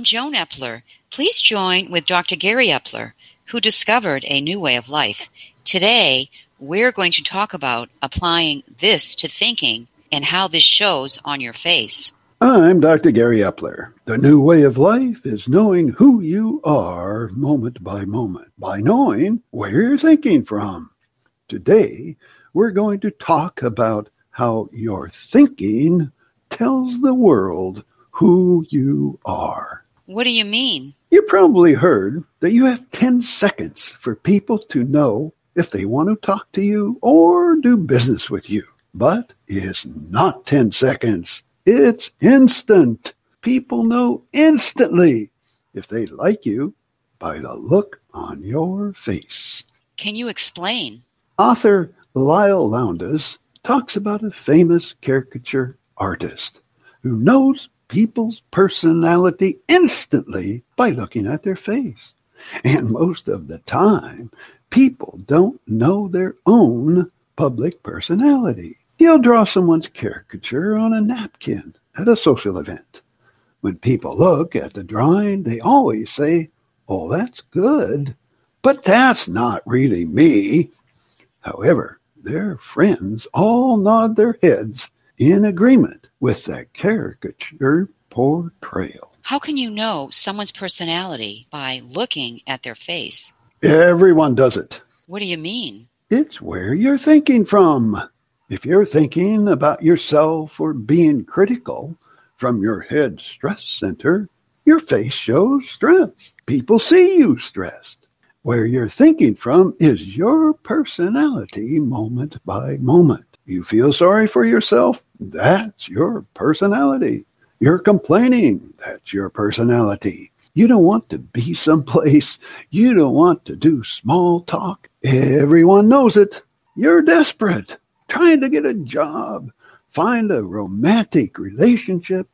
I'm Joan Epler. Please join with Dr. Gary Epler, who discovered a new way of life. Today, we're going to talk about applying this to thinking and how this shows on your face. I'm Dr. Gary Epler. The new way of life is knowing who you are moment by moment by knowing where you're thinking from. Today, we're going to talk about how your thinking tells the world who you are. What do you mean? You probably heard that you have 10 seconds for people to know if they want to talk to you or do business with you. But it's not 10 seconds. It's instant. People know instantly if they like you by the look on your face. Can you explain? Author Leil Lowndes talks about a famous caricature artist who knows people's personality instantly by looking at their face. And most of the time, people don't know their own public personality. He'll draw someone's caricature on a napkin at a social event. When people look at the drawing, they always say, Oh, that's good, but that's not really me. However, their friends all nod their heads in agreement with the caricature portrayal. How can you know someone's personality by looking at their face? Everyone does it. What do you mean? It's where you're thinking from. If you're thinking about yourself or being critical from your head stress center, your face shows stress. People see you stressed. Where you're thinking from is your personality moment by moment. You feel sorry for yourself? That's your personality. You're complaining? That's your personality. You don't want to be someplace. You don't want to do small talk. Everyone knows it. You're desperate, trying to get a job, find a romantic relationship,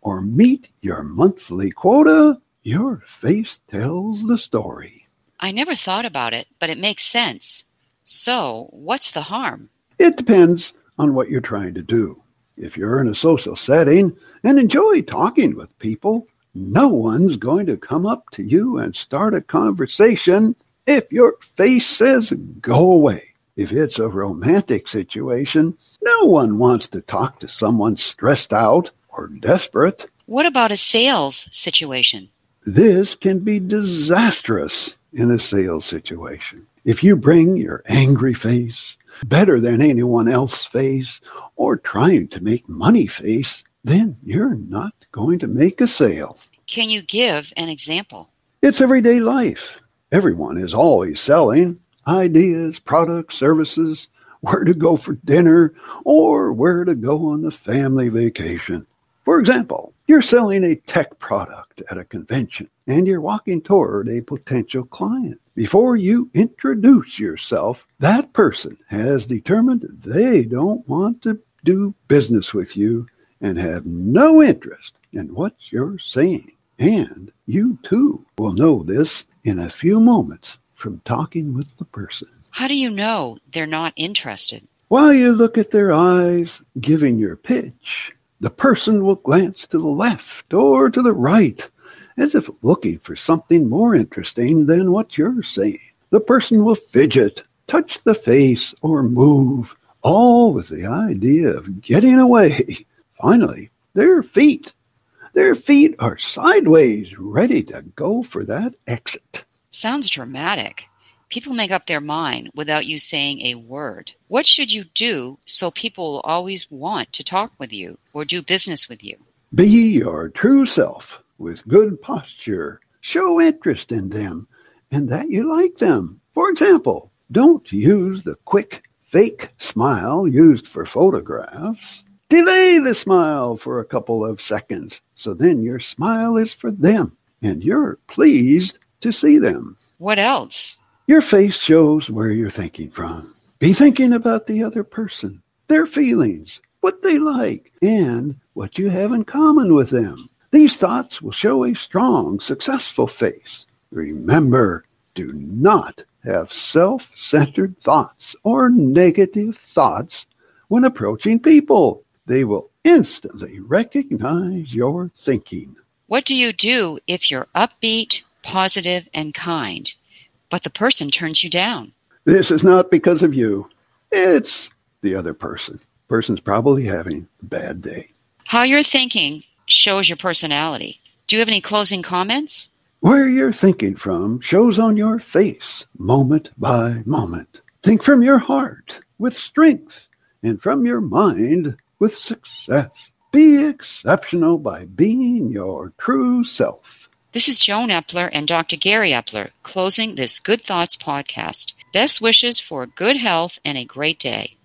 or meet your monthly quota. Your face tells the story. I never thought about it, but it makes sense. So, what's the harm? It depends on what you're trying to do. If you're in a social setting and enjoy talking with people, no one's going to come up to you and start a conversation if your face says go away. If it's a romantic situation, no one wants to talk to someone stressed out or desperate. What about a sales situation? This can be disastrous in a sales situation. If you bring your angry face, better than anyone else face, or trying to make money face, then you're not going to make a sale. Can you give an example? It's everyday life. Everyone is always selling ideas, products, services, where to go for dinner, or where to go on the family vacation. For example, you're selling a tech product at a convention and you're walking toward a potential client. Before you introduce yourself, that person has determined they don't want to do business with you and have no interest in what you're saying. And you too will know this in a few moments from talking with the person. How do you know they're not interested? While you look at their eyes giving your pitch, the person will glance to the left or to the right, as if looking for something more interesting than what you're saying. The person will fidget, touch the face, or move, all with the idea of getting away. Finally, their feet. Their feet are sideways, ready to go for that exit. Sounds dramatic. People make up their mind without you saying a word. What should you do so people will always want to talk with you or do business with you? Be your true self with good posture. Show interest in them and that you like them. For example, don't use the quick, fake smile used for photographs. Delay the smile for a couple of seconds so then your smile is for them and you're pleased to see them. What else? Your face shows where you're thinking from. Be thinking about the other person, their feelings, what they like, and what you have in common with them. These thoughts will show a strong, successful face. Remember, do not have self centered thoughts or negative thoughts when approaching people. They will instantly recognize your thinking. What do you do if you're upbeat, positive, and kind, but the person turns you down? This is not because of you. It's the other person. Person's probably having a bad day. How you're thinking shows your personality. Do you have any closing comments? Where you're thinking from shows on your face, moment by moment. Think from your heart with strength and from your mind with success. Be exceptional by being your true self. This is Joan Epler and Dr. Gary Epler closing this Good Thoughts podcast. Best wishes for good health and a great day.